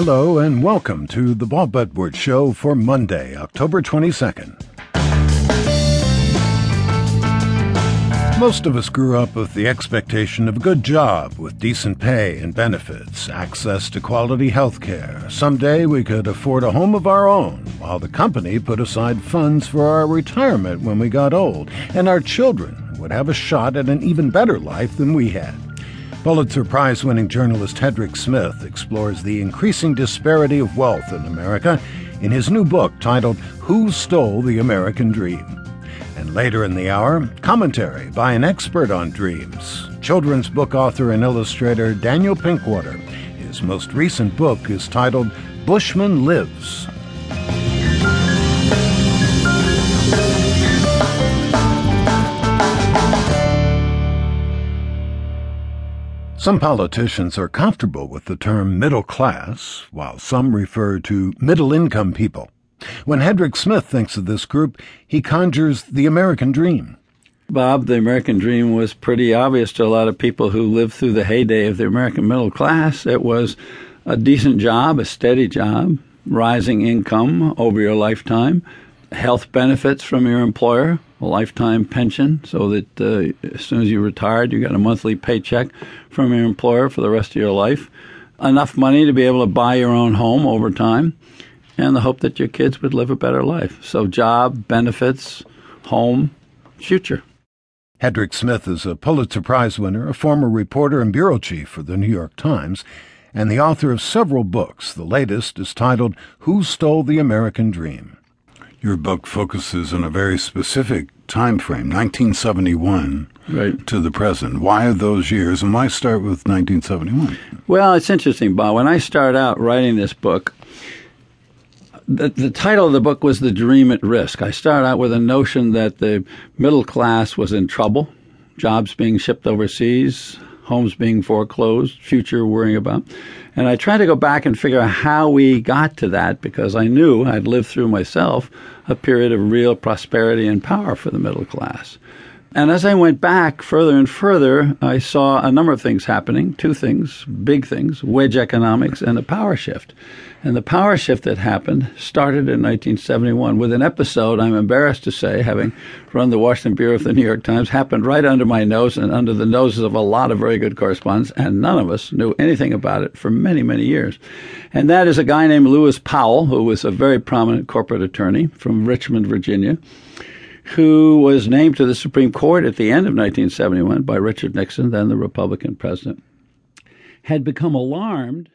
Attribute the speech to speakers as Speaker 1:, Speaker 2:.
Speaker 1: Hello and welcome to the Bob Edwards Show for Monday, October 22nd. Most of us grew up with the expectation of a good job with decent pay and benefits, access to quality health care. Someday we could afford a home of our own, while the company put aside funds for our retirement when we got old, and our children would have a shot at an even better life than we had. Pulitzer Prize winning journalist Hedrick Smith explores the increasing disparity of wealth in America in his new book titled Who Stole the American Dream? And later in the hour, commentary by an expert on dreams, children's book author and illustrator Daniel Pinkwater. His most recent book is titled Bushman Lives. Some politicians are comfortable with the term middle class, while some refer to middle income people. When Hedrick Smith thinks of this group, he conjures the American dream.
Speaker 2: Bob, the American dream was pretty obvious to a lot of people who lived through the heyday of the American middle class. It was a decent job, a steady job, rising income over your lifetime, health benefits from your employer, a lifetime pension, so that uh, as soon as you retired, you got a monthly paycheck from your employer for the rest of your life, enough money to be able to buy your own home over time and the hope that your kids would live a better life. So, job, benefits, home, future.
Speaker 1: Hedrick Smith is a Pulitzer Prize winner, a former reporter and bureau chief for the New York Times, and the author of several books. The latest is titled Who Stole the American Dream? Your book focuses on a very specific time frame, 1971
Speaker 2: right.
Speaker 1: to the present. Why those years, and why start with 1971?
Speaker 2: Well, it's interesting, Bob. When I started out writing this book, the, the title of the book was The Dream at Risk. I started out with a notion that the middle class was in trouble, jobs being shipped overseas, homes being foreclosed, future worrying about. And I tried to go back and figure out how we got to that because I knew I'd lived through myself a period of real prosperity and power for the middle class. And as I went back further and further, I saw a number of things happening two things, big things wedge economics and a power shift. And the power shift that happened started in 1971 with an episode, I'm embarrassed to say, having run the Washington Bureau of the New York Times, happened right under my nose and under the noses of a lot of very good correspondents, and none of us knew anything about it for many, many years. And that is a guy named Lewis Powell, who was a very prominent corporate attorney from Richmond, Virginia who was named to the Supreme Court at the end of 1971 by Richard Nixon, then the Republican president, had become alarmed